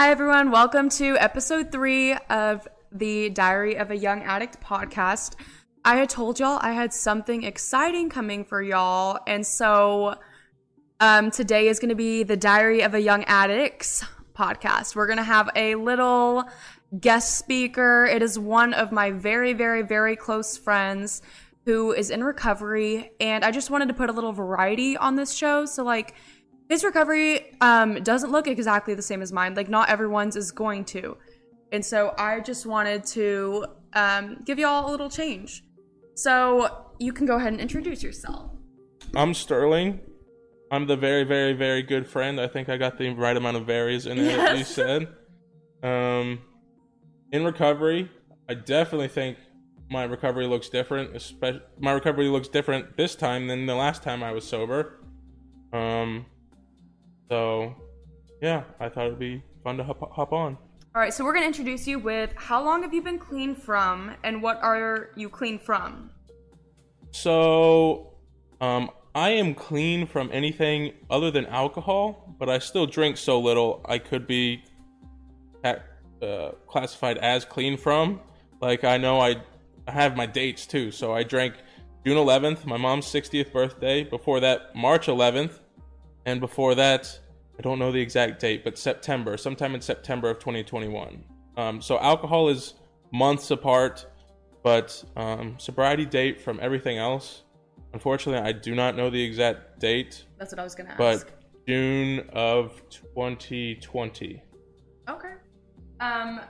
Hi, everyone. Welcome to episode three of the Diary of a Young Addict podcast. I had told y'all I had something exciting coming for y'all. And so um, today is going to be the Diary of a Young Addicts podcast. We're going to have a little guest speaker. It is one of my very, very, very close friends who is in recovery. And I just wanted to put a little variety on this show. So, like, his recovery um, doesn't look exactly the same as mine. Like, not everyone's is going to. And so I just wanted to um, give y'all a little change. So you can go ahead and introduce yourself. I'm Sterling. I'm the very, very, very good friend. I think I got the right amount of varies in it, yes. you said. Um, in recovery, I definitely think my recovery looks different. Especially, my recovery looks different this time than the last time I was sober. Um, so yeah, I thought it'd be fun to hop, hop on. All right, so we're going to introduce you with how long have you been clean from and what are you clean from? So, um, I am clean from anything other than alcohol, but I still drink so little I could be uh, classified as clean from. Like, I know I, I have my dates too. So, I drank June 11th, my mom's 60th birthday. Before that, March 11th. And before that, I don't know the exact date, but September, sometime in September of 2021. Um, so alcohol is months apart, but um, sobriety date from everything else. Unfortunately, I do not know the exact date. That's what I was gonna ask. But June of 2020. Okay. Um,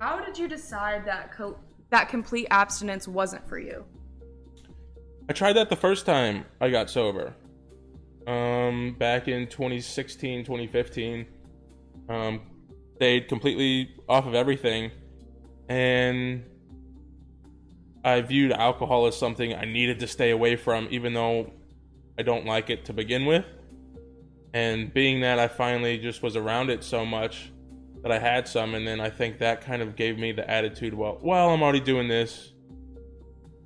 how did you decide that co- that complete abstinence wasn't for you? I tried that the first time I got sober um, back in 2016, 2015. Um, stayed completely off of everything, and I viewed alcohol as something I needed to stay away from, even though I don't like it to begin with. And being that I finally just was around it so much that I had some, and then I think that kind of gave me the attitude, well, well, I'm already doing this,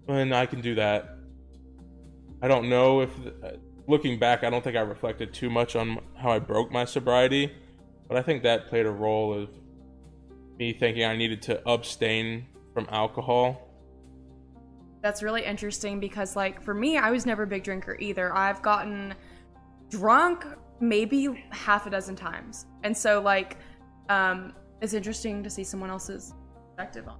and I can do that. I don't know if looking back, I don't think I reflected too much on how I broke my sobriety, but I think that played a role of me thinking I needed to abstain from alcohol. That's really interesting because, like, for me, I was never a big drinker either. I've gotten drunk maybe half a dozen times. And so, like, um, it's interesting to see someone else's perspective on.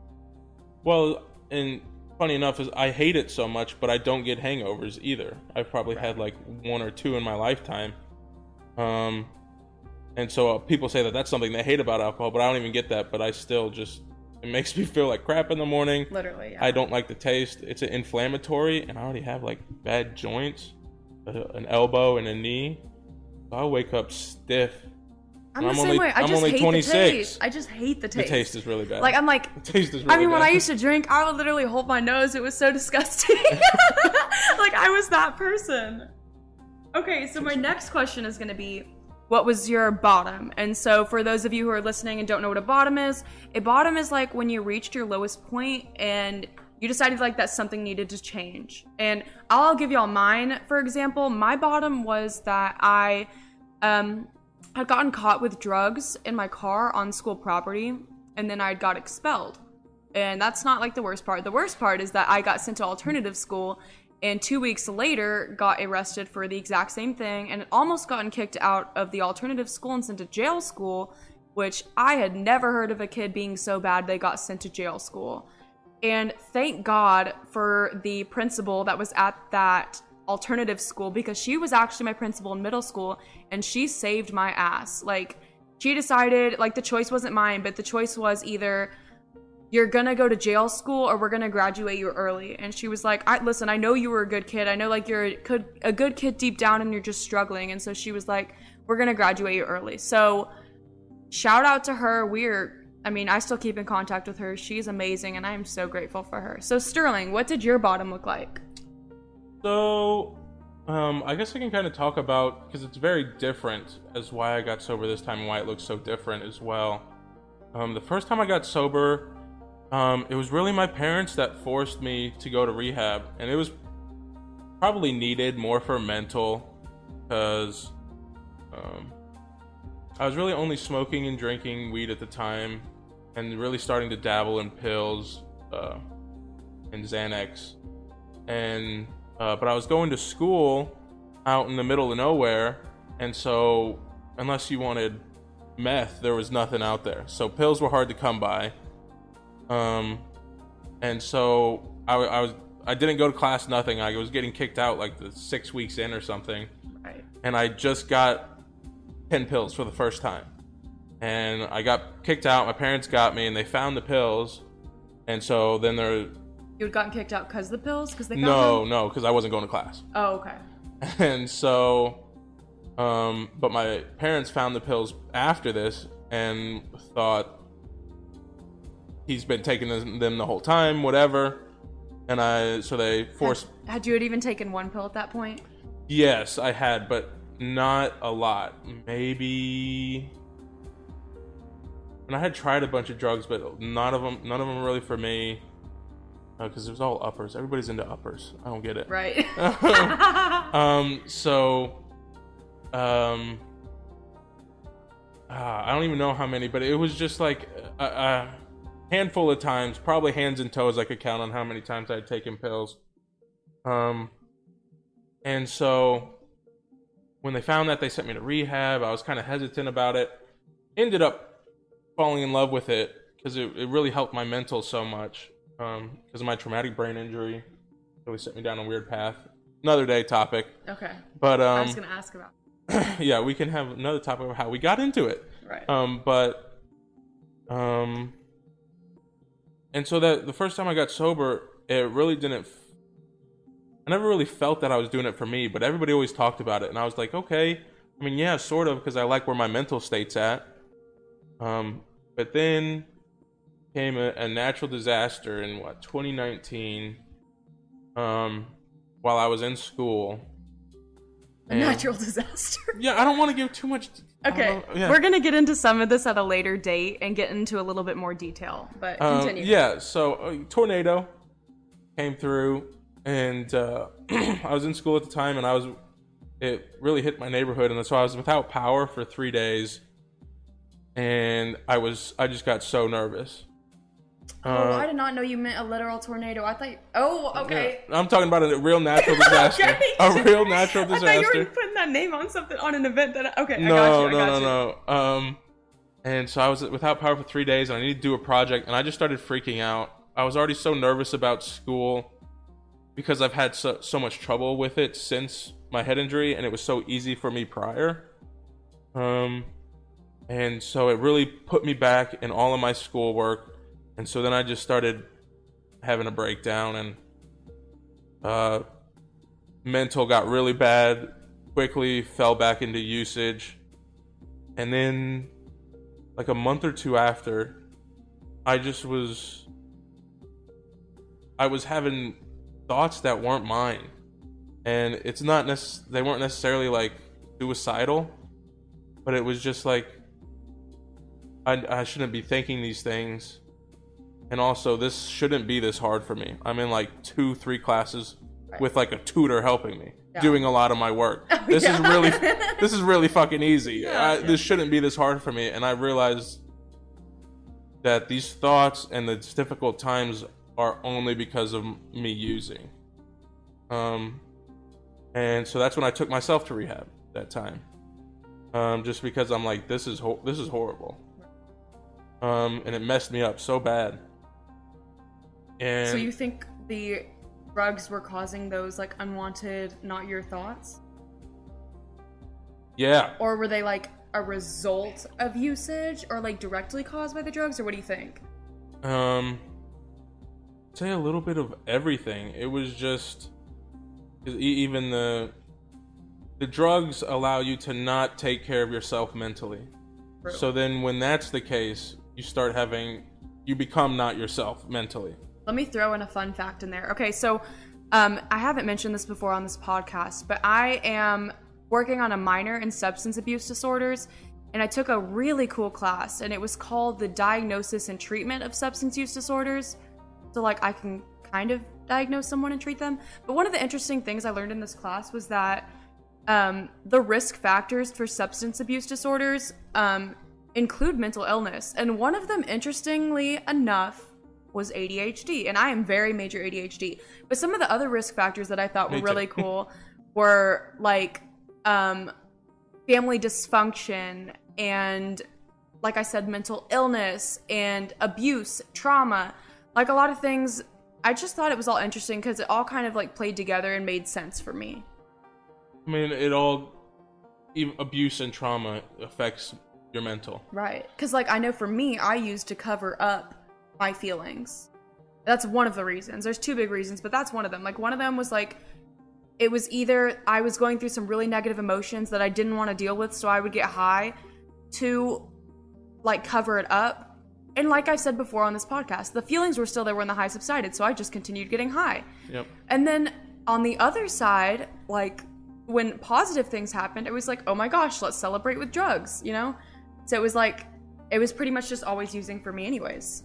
Well, and funny enough is I hate it so much, but I don't get hangovers either. I've probably right. had like one or two in my lifetime. Um, and so uh, people say that that's something they hate about alcohol, but I don't even get that. But I still just it makes me feel like crap in the morning. Literally, yeah. I don't like the taste. It's an inflammatory, and I already have like bad joints, uh, an elbow and a knee. So I wake up stiff I'm, I'm the same only, way. I I'm just hate 26. the taste. I just hate the taste. The taste is really bad. Like I'm like, the taste is really I mean, bad. when I used to drink, I would literally hold my nose. It was so disgusting. like I was that person. Okay, so my next question is going to be, what was your bottom? And so for those of you who are listening and don't know what a bottom is, a bottom is like when you reached your lowest point and you decided like that something needed to change. And I'll give y'all mine. For example, my bottom was that I um had gotten caught with drugs in my car on school property, and then I got expelled. And that's not like the worst part. The worst part is that I got sent to alternative school and two weeks later got arrested for the exact same thing and almost gotten kicked out of the alternative school and sent to jail school, which I had never heard of a kid being so bad they got sent to jail school. And thank God for the principal that was at that alternative school because she was actually my principal in middle school and she saved my ass. Like, she decided, like, the choice wasn't mine, but the choice was either you're gonna go to jail school or we're gonna graduate you early. And she was like, I, listen, I know you were a good kid. I know, like, you're a a good kid deep down and you're just struggling. And so she was like, we're gonna graduate you early. So, shout out to her. We're I mean, I still keep in contact with her. She's amazing, and I am so grateful for her. So, Sterling, what did your bottom look like? So, um, I guess I can kind of talk about because it's very different as why I got sober this time and why it looks so different as well. Um, the first time I got sober, um, it was really my parents that forced me to go to rehab, and it was probably needed more for mental because um, I was really only smoking and drinking weed at the time, and really starting to dabble in pills uh, and Xanax. And uh, but I was going to school out in the middle of nowhere, and so unless you wanted meth, there was nothing out there. So pills were hard to come by. Um, and so I, I was I didn't go to class, nothing. I was getting kicked out like the six weeks in or something, Right. and I just got ten pills for the first time. And I got kicked out. My parents got me, and they found the pills. And so then there, You had gotten kicked out because of the pills? Because they no, them? no, because I wasn't going to class. Oh, okay. and so um but my parents found the pills after this and thought he's been taking them them the whole time whatever and i so they forced Had, had you had even taken one pill at that point? yes i had but not a lot maybe and i had tried a bunch of drugs but none of them none of them really for me because it was all uppers. Everybody's into uppers. I don't get it. Right. um so um ah, i don't even know how many but it was just like a, a handful of times probably hands and toes i could count on how many times i'd taken pills. Um and so when they found that they sent me to rehab. I was kind of hesitant about it. Ended up falling in love with it because it, it really helped my mental so much um because of my traumatic brain injury really set me down a weird path. Another day topic. Okay. but um, I um was going to ask about yeah we can have another topic of how we got into it. Right. um but um and so that the first time i got sober it really didn't f- i never really felt that i was doing it for me but everybody always talked about it and i was like okay. I mean yeah sort of because i like where my mental state's at. Um but then came a, a natural disaster in what 2019 um while i was in school a And- natural disaster. yeah i don't want to give too much Okay, yeah. we're gonna get into some of this at a later date and get into a little bit more detail. But Um, continue. yeah, so uh, tornado came through, and uh, I was in school at the time, and I was it really hit my neighborhood, and so I was without power for three days, and I was I just got so nervous. Oh, Uh, I did not know you meant a literal tornado. I thought. Oh, okay. yeah, I'm talking about a real natural disaster. Okay. A real natural disaster. I thought you were putting that name on something on an event that. I, okay, I no, got you. I no, got no, you. no. Um, and so I was without power for three days, and I needed to do a project, and I just started freaking out. I was already so nervous about school because I've had so, so much trouble with it since my head injury, and it was so easy for me prior. Um, and so it really put me back in all of my schoolwork, and so then I just started having a breakdown, and uh, mental got really bad quickly fell back into usage. And then like a month or two after i just was i was having thoughts that weren't mine. And it's not necess- they weren't necessarily like suicidal but it was just like I, I shouldn't be thinking these things and also this shouldn't be this hard for me. I'm in like two three classes Right. with like a tutor helping me Yeah. doing a lot of my work. This is really this is really fucking easy. Yeah, I, yeah. this shouldn't be this hard for me and i realized that these thoughts and the difficult times are only because of me using. Um and so that's when i took myself to rehab that time. Um just because i'm like this is ho- this is horrible. Um and it messed me up so bad and So you think the drugs were causing those like unwanted, not your thoughts, yeah or were they like a result of usage, or like directly caused by the drugs, or what do you think? Um, I'd say a little bit of everything. It was just even the the drugs allow you to not take care of yourself mentally. True. So then, when that's the case, you start having you become not yourself mentally. Let me throw in a fun fact in there. Okay, so um, I haven't mentioned this before on this podcast, but I am working on a minor in substance abuse disorders, and I took a really cool class, and it was called the Diagnosis and Treatment of Substance Use Disorders. So, like, I can kind of diagnose someone and treat them. But one of the interesting things I learned in this class was that um, the risk factors for substance abuse disorders um, include mental illness. And one of them, interestingly enough, was ADHD. And I am very major ADHD. But some of the other risk factors that I thought were really cool were like um, family dysfunction and, like I said, mental illness and abuse, trauma. Like a lot of things. I just thought it was all interesting because it all kind of like played together and made sense for me. I mean, it all, even abuse and trauma affects your mental. Right. Because, like, I know for me, I used to cover up my feelings. That's one of the reasons. There's two big reasons, but that's one of them. Like, one of them was like, it was either I was going through some really negative emotions that I didn't want to deal with, so I would get high to, like, cover it up. And, like I said before on this podcast, the feelings were still there when the high subsided, so I just continued getting high. Yep. And then on the other side, like when positive things happened, it was like, oh my gosh, let's celebrate with drugs, you know? So it was like, it was pretty much just always using for me, anyways.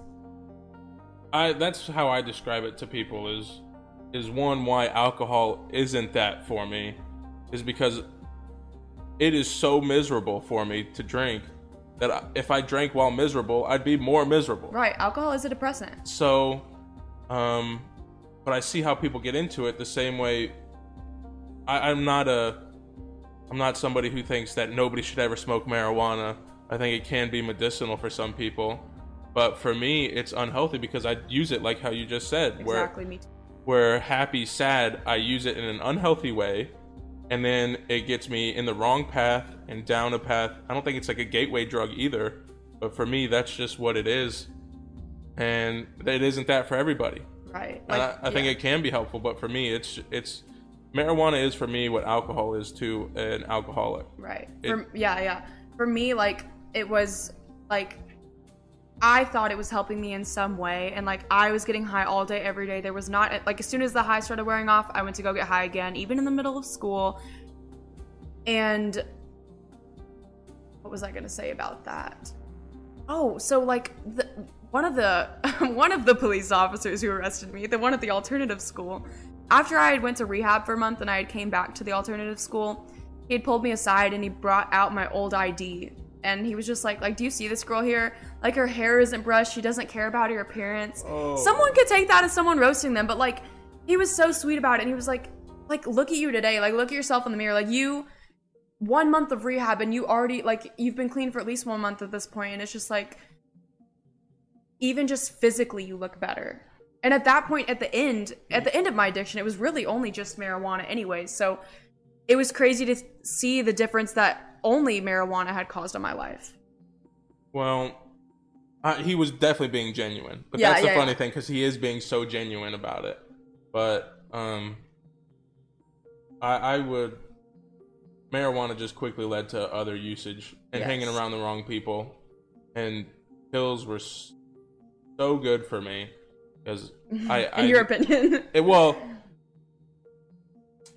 I that's how I describe it to people is is one why alcohol isn't that for me is because it is so miserable for me to drink that if I drank while miserable, I'd be more miserable. Right, alcohol is a depressant. So, um, but I see how people get into it the same way. I, I'm not a, I'm not somebody who thinks that nobody should ever smoke marijuana. I think it can be medicinal for some people, but for me, it's unhealthy because I use it like how you just said, where Exactly, me too. where happy, sad, I use it in an unhealthy way, and then it gets me in the wrong path and down a path. I don't think it's like a gateway drug either, but for me, that's just what it is, and it isn't that for everybody. Right. And Like, I, I think yeah. it can be helpful, but for me, it's it's marijuana is for me what alcohol is to an alcoholic. Right. It- For, yeah, yeah. For me, like, it was like I thought it was helping me in some way, and like I was getting high all day, every day. There was not like as soon as the high started wearing off, I went to go get high again, even in the middle of school. And what was I gonna say about that? Oh, so like the one of the one of the police officers who arrested me, the one at the alternative school, after I had went to rehab for a month and I had came back to the alternative school, he had pulled me aside and he brought out my old ID and he was just like like do you see this girl here? Like her hair isn't brushed. She doesn't care about her appearance. Oh. someone could take that as someone roasting them but like he was so sweet about it. And he was like like look at you today. Like look at yourself in the mirror. Like you one month of rehab and you already like you've been clean for at least one month at this point. And it's just like even just physically you look better. And at that point at the end at the end of my addiction it was really only just marijuana anyways so it was crazy to see the difference that only marijuana had caused on my life Well, uh, he was definitely being genuine, but Yeah, that's the yeah, funny yeah. thing because he is being so genuine about it. But um, I, I would marijuana just quickly led to other usage and Yes. hanging around the wrong people, and pills were so good for me because I, I in your opinion it, well,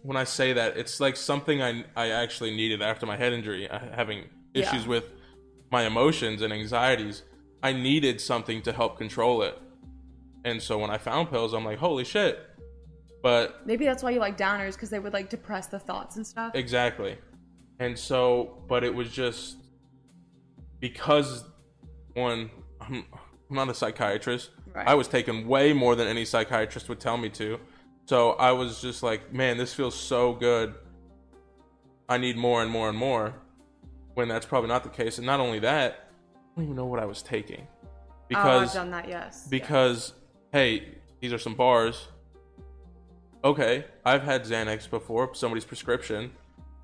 when I say that, it's like something I I actually needed after my head injury, uh, having Yeah. issues with my emotions and anxieties. I needed something to help control it, and so when I found pills, I'm like, holy shit! But maybe that's why you like downers because they would like depress the thoughts and stuff exactly, and so, but it was just because one, I'm, I'm not a psychiatrist. Right. I was taking way more than any psychiatrist would tell me to. So I was just like, man, this feels so good. I need more and more and more. When that's probably not the case. And not only that, I don't even know what I was taking. oh i've Because done that yes because hey, these are some bars. Okay, I've had Xanax before, somebody's prescription,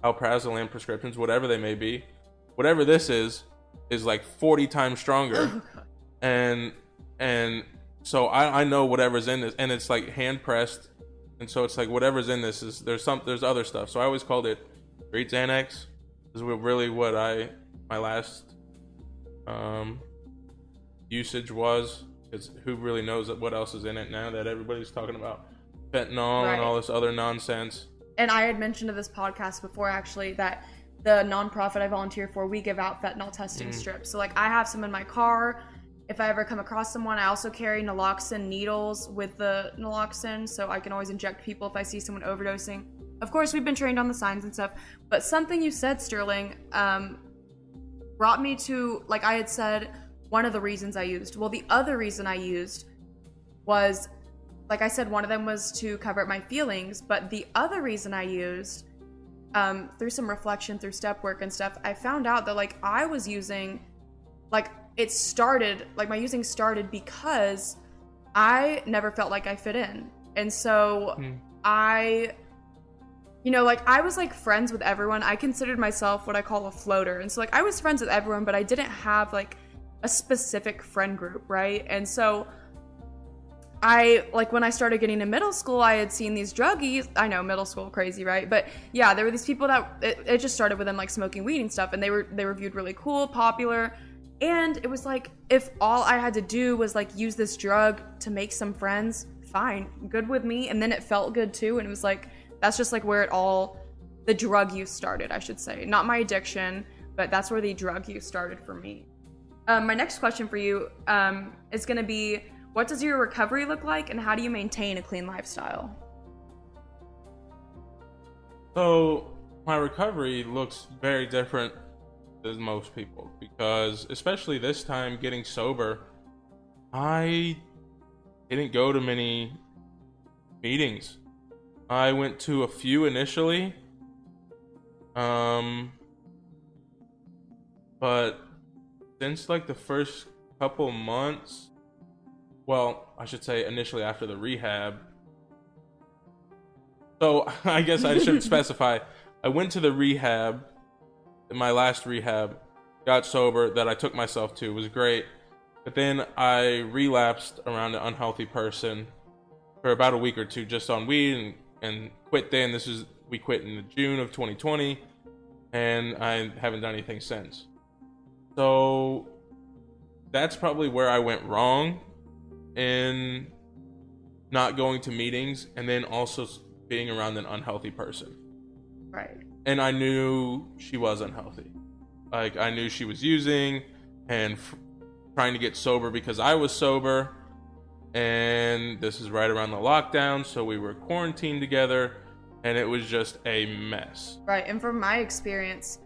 Alprazolam prescriptions, whatever they may be. Whatever this is is like 40 times stronger. Oh, and and so I, I know whatever's in this and it's like hand pressed and so it's like whatever's in this is there's some there's other stuff so i always called it great xanax is what- really what i my last um usage was because who really knows what else is in it now that everybody's talking about fentanyl Right. and all this other nonsense and I had mentioned to this podcast before actually that the nonprofit I volunteer for, we give out fentanyl testing Mm. strips. So like I have some in my car. If I ever come across someone, I also carry naloxone needles with the naloxone, so I can always inject people if I see someone overdosing. of course we've been trained on the signs and stuff, but something you said, Sterling, um, brought me to like I had said one of the reasons I used. Well, the other reason I used was like I said, one of them was to cover up my feelings, but the other reason I used um, through some reflection, through step work and stuff, I found out that like I was using, like it started, like my using started because I never felt like I fit in, and so Hmm. I, you know, like I was like friends with everyone. I considered myself what I call a floater, and so like I was friends with everyone, but I didn't have like a specific friend group, right? And so I like when I started getting to middle school, I had seen these druggies. I know middle school crazy, right? But yeah, there were these people that it, it just started with them like smoking weed and stuff, and they were they were viewed really cool, popular, and it was like if all I had to do was like use this drug to make some friends, fine, good with me, and then it felt good too, and it was like that's just like where it all the drug use started, I should say, not my addiction, but that's where the drug use started for me. Um, my next question for you um, is going to be what does your recovery look like and how do you maintain a clean lifestyle? So my recovery looks very different than most people because especially this time getting sober, I didn't go to many meetings. I went to a few initially. Um but since like the first couple months, well, I should say initially after the rehab, so I guess I should specify. I went to the rehab, my last rehab, got sober that I took myself to. Was great. But then I relapsed around an unhealthy person for about a week or two just on weed and, and quit then. This is we quit in June of 2020 and I haven't done anything since. So that's probably where I went wrong in not going to meetings and then also being around an unhealthy person. Right. And I knew she was unhealthy. Like I knew she was using and f- trying to get sober because I was sober. And this is right around the lockdown, so we were quarantined together and it was just a mess. Right. And from my experience,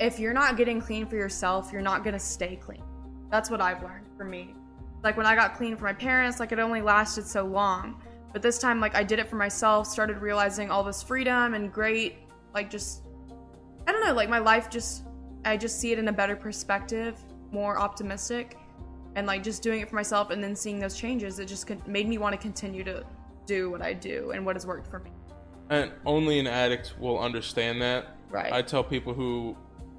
if you're not getting clean for yourself, you're not going to stay clean. That's what I've learned for me. Like when I got clean for my parents, like it only lasted so long. But this time, like I did it for myself, started realizing all this freedom and great, like just, I don't know, like my life just, I just see it in a better perspective, more optimistic. And like just doing it for myself and then seeing those changes, it just made me want to continue to do what I do and what has worked for me. And only an addict will understand that. Right. I tell people who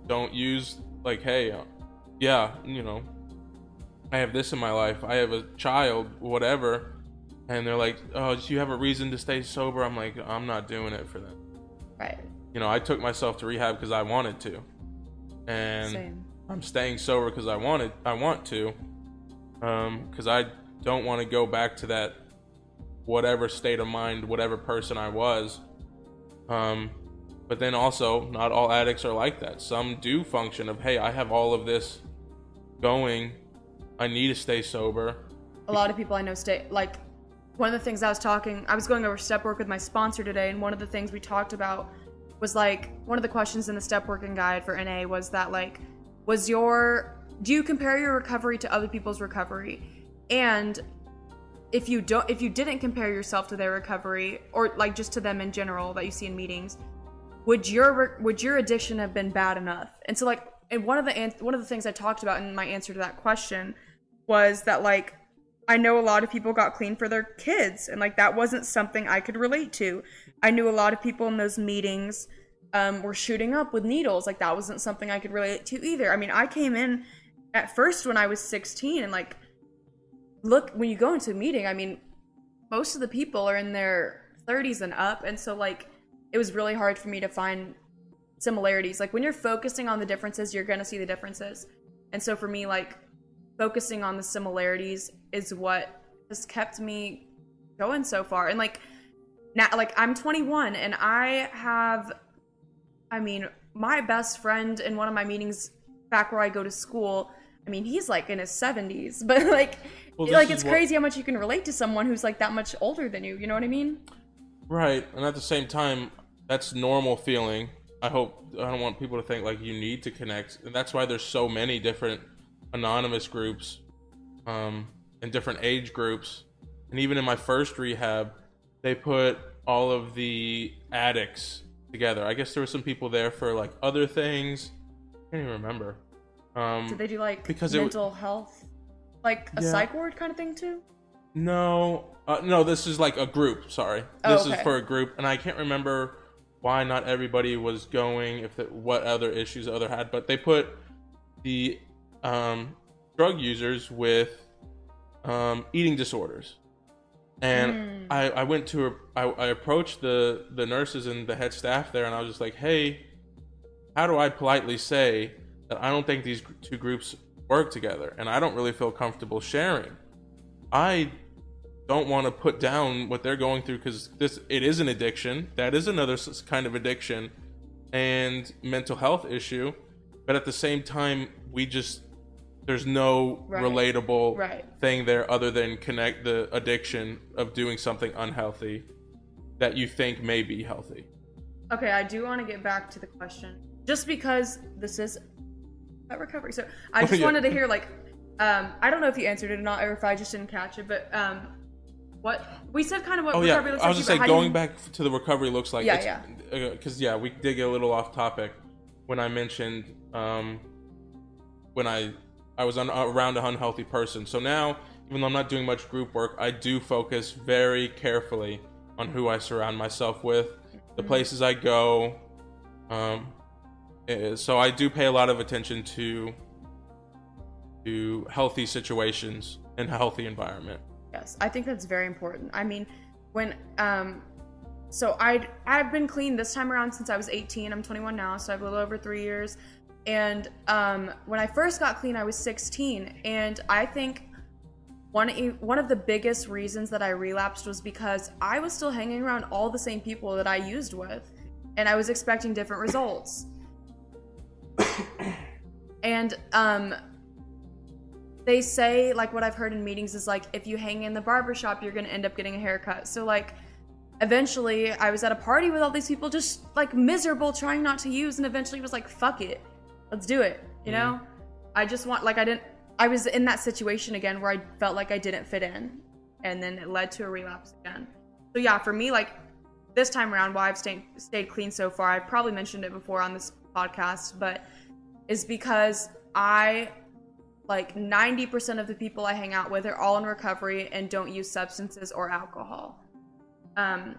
don't use like, hey, uh, yeah, you know, I have this in my life. I have a child, whatever, and they're like, oh, do you have a reason to stay sober? I'm like, I'm not doing it for them. right. You know, I took myself to rehab because I wanted to, and Same. I'm staying sober because I wanted, I want to, um, because I don't want to go back to that whatever state of mind, whatever person I was. Um, but then also, not all addicts are like that. Some do function of, hey, I have all of this going. I need to stay sober. a lot of people I know stay like one of the things I was talking I was going over step work with my sponsor today and one of the things we talked about was like one of the questions in the step working guide for NA was that like was your do you compare your recovery to other people's recovery? And if you don't if you didn't compare yourself to their recovery or like just to them in general that you see in meetings would your would your addiction have been bad enough? And so like and one of the one of the things i talked about in my answer to that question was that like i know a lot of people got clean for their kids and like that wasn't something i could relate to i knew a lot of people in those meetings um, were shooting up with needles like that wasn't something i could relate to either. I mean i came in at first when i was 16 and like look when you go into a meeting i mean most of the people are in their 30s and up and so like it was really hard for me to find similarities. Like when you're focusing on the differences you're to see the differences. And so for me like focusing on the similarities is what has kept me going so far. And like now like i'm 21 and i have i mean my best friend in one of my meetings back where i go to school i mean he's like in his 70s but like Well, like it's what- crazy how much you can relate to someone who's like that much older than you you know what i mean Right, and at the same time, that's normal feeling. I hope I don't want people to think like you need to connect, and that's why there's so many different anonymous groups, um, and different age groups. And even in my first rehab, they put all of the addicts together. I guess there were some people there for like other things. I can't even remember. Um, Did they do like because it w- mental health, like a Yeah. psych ward kind of thing too? No, uh, no. This is like a group. Sorry, Oh, this okay. is for a group, and I can't remember why not everybody was going. If the, what other issues other had, but they put the um, drug users with um, eating disorders, and Hmm. I, I went to I approached the the nurses and the head staff there, and I was just like, hey, how do I politely say that I don't think these two groups work together, and I don't really feel comfortable sharing. I don't want to put down what they're going through because this it is an addiction. That is another kind of addiction and mental health issue. But at the same time, we just there's no Right. relatable Right. thing there other than connect the addiction of doing something unhealthy that you think may be healthy. Okay, I do want to get back to the question. Just because this is recovery. So I just Yeah. wanted to hear like um I don't know if you answered it or not or if I just didn't catch it, but um what we said kind of what Oh yeah, recovery looks like. I was like. just saying going you- back to the recovery looks like Yeah, yeah, because yeah, we did get a little off topic when I mentioned um, when I I was un, around an unhealthy person. So now, even though I'm not doing much group work, I do focus very carefully on who I surround myself with, the Mm-hmm. places I go. Um, eh, so I do pay a lot of attention to to healthy situations and healthy environment. Yes, I think that's very important. I mean, when um so I I've been clean this time around since I was 18. I'm 21 now, so I have a little over 3 years. And um when I first got clean, I was 16, and I think one one of the biggest reasons that I relapsed was because I was still hanging around all the same people that I used with, and I was expecting different results. and um they say like what I've heard in meetings is like if you hang in the barber shop, you're gonna end up getting a haircut. So like eventually I was at a party with all these people just like miserable trying not to use and eventually was like fuck it. Let's do it. You know? I just want like I didn't I was in that situation again where I felt like I didn't fit in and then it led to a relapse again. So yeah, for me like this time around why I've stayed stayed clean so far, I've probably mentioned it before on this podcast, but is because I like 90% of the people I hang out with are all in recovery and don't use substances or alcohol. Um,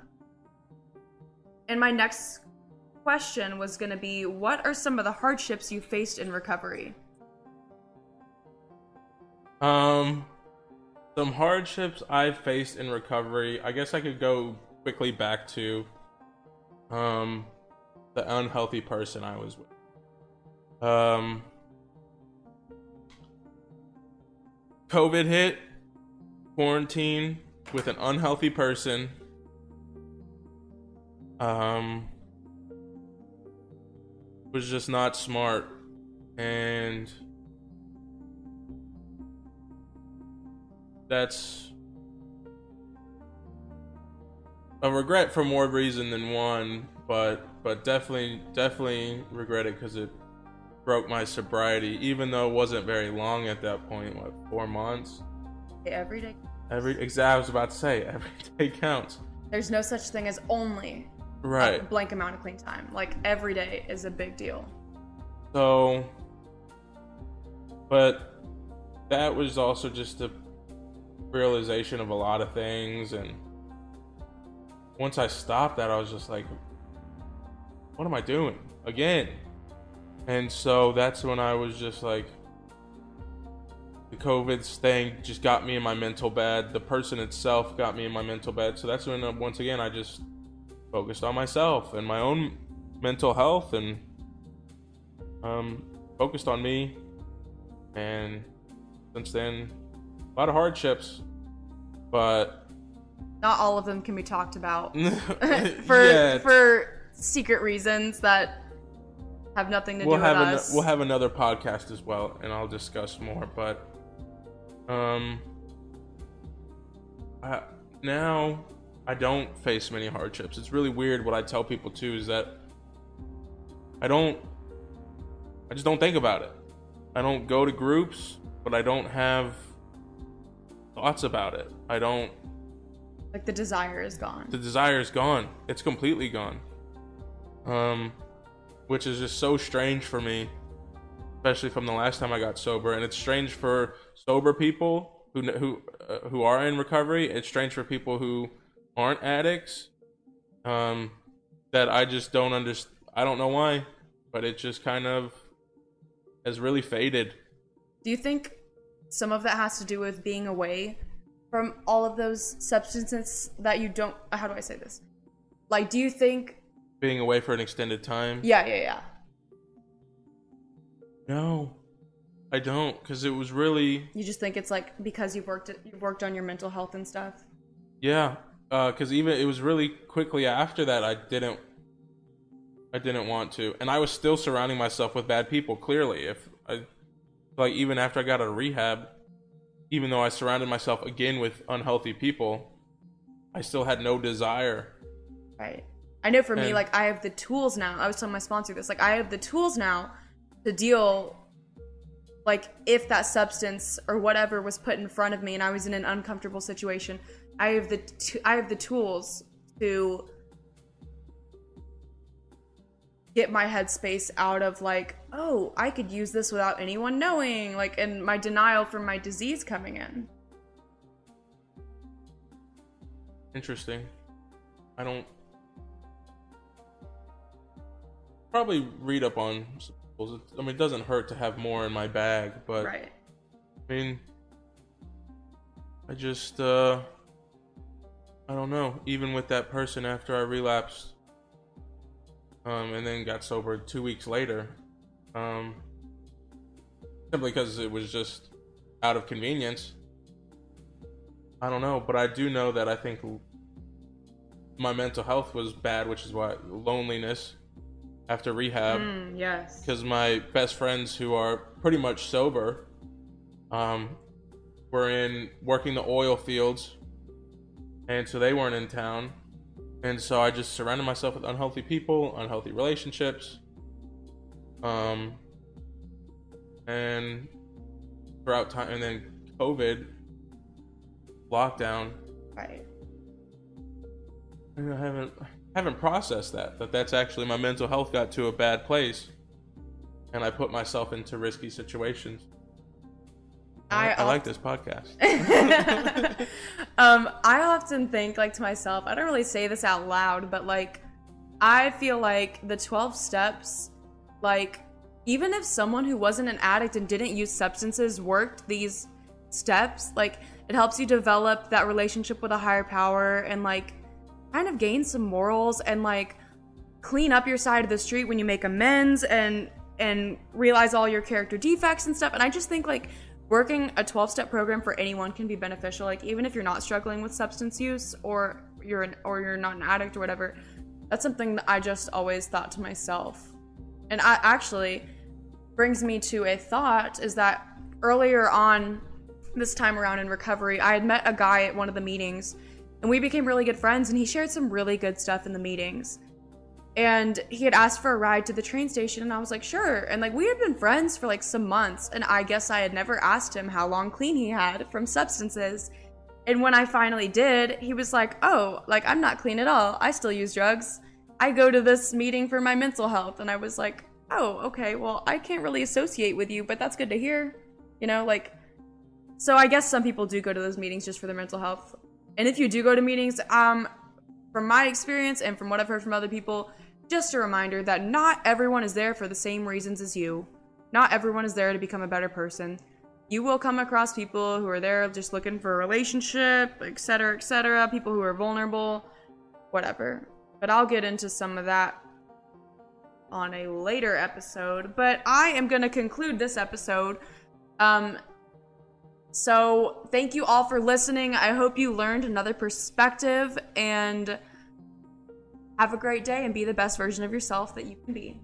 and my next question was going to be what are some of the hardships you faced in recovery? Um, some hardships I faced in recovery. I guess I could go quickly back to um the unhealthy person I was with. Um, COVID hit, quarantine with an unhealthy person. Um, was just not smart, and that's a regret for more reason than one, but but definitely definitely regret it because it broke my sobriety, even though it wasn't very long at that point. What four months? Every day. Every exactly, I was about to say every day counts. There's no such thing as only Right. blank amount of clean time. Like every day is a big deal. So, but that was also just a realization of a lot of things. And once I stopped that, I was just like, what am I doing again? And so that's when I was just like, the COVID thing just got me in my mental bed. The person itself got me in my mental bed. So that's when, uh, once again, I just focused on myself and my own mental health and um, focused on me. And since then, a lot of hardships, but Not all of them can be talked about for yeah, for secret reasons that have nothing to we'll do with an- us. we'll have another podcast as well, and I'll discuss more. But um, I, now I don't face many hardships. It's really weird what I tell people too is that I don't I just don't think about it. I don't go to groups, but I don't have thoughts about it. I don't like the desire is gone. The desire is gone. It's completely gone. Um which is just so strange for me, especially from the last time I got sober and it's strange for sober people who who uh, who are in recovery. It's strange for people who aren't addicts. Um that I just don't understand. I don't know why, but it just kind of has really faded. Do you think some of that has to do with being away from all of those substances that you don't how do I say this? Like do you think being away for an extended time? Yeah, yeah, yeah. No. I don't cuz it was really You just think it's like because you've worked you worked on your mental health and stuff? Yeah, uh, cuz even it was really quickly after that I didn't I didn't want to. And I was still surrounding myself with bad people, clearly. If I like even after I got out of rehab, even though I surrounded myself again with unhealthy people, I still had no desire. Right. I know for and, me, like I have the tools now. I was telling my sponsor this, like I have the tools now to deal like if that substance or whatever was put in front of me and I was in an uncomfortable situation, I have the t- I have the tools to get my headspace out of like, oh, I could use this without anyone knowing, like, and my denial from my disease coming in. Interesting. I don't probably read up on. I mean, it doesn't hurt to have more in my bag, but right. I mean, I just uh, I don't know. Even with that person after I relapsed, um, and then got sober two weeks later, um, simply because it was just out of convenience. I don't know, but I do know that I think my mental health was bad, which is why loneliness after rehab. Mm, yes. Because my best friends who are pretty much sober, um, were in working the oil fields, and so they weren't in town. And so I just surrounded myself with unhealthy people, unhealthy relationships. Um, and throughout time, and then COVID, lockdown. Right. I haven't I haven't processed that. That that's actually my mental health got to a bad place, and I put myself into risky situations. I, I, like this podcast. um, I often think, like to myself, I don't really say this out loud, but like, I feel like the 12 steps, like, even if someone who wasn't an addict and didn't use substances worked these steps, like, it helps you develop that relationship with a higher power and, like, kind of gain some morals and, like, clean up your side of the street when you make amends and and realize all your character defects and stuff and i just think like working a 12 step program for anyone can be beneficial. Like even if you're not struggling with substance use or you're an, or you're not an addict or whatever that's something that i just always thought to myself. And i actually brings me to a thought is that earlier on this time around in recovery i had met a guy at one of the meetings and we became really good friends and he shared some really good stuff in the meetings and he had asked for a ride to the train station and i was like sure. And like we had been friends for like some months and i guess i had never asked him how long clean he had from substances. And when i finally did he was like oh like i'm not clean at all. I still use drugs. I go to this meeting for my mental health. And i was like oh okay well i can't really associate with you but that's good to hear you know like so i guess some people do go to those meetings just for their mental health. And if you do go to meetings um from my experience and from what i've heard from other people just a reminder that not everyone is there for the same reasons as you. Not everyone is there to become a better person. You will come across people who are there just looking for a relationship, etc., etc., people who are vulnerable, whatever. But I'll get into some of that on a later episode. But I am going to conclude this episode. Um, so, thank you all for listening. I hope you learned another perspective and have a great day and be the best version of yourself that you can be.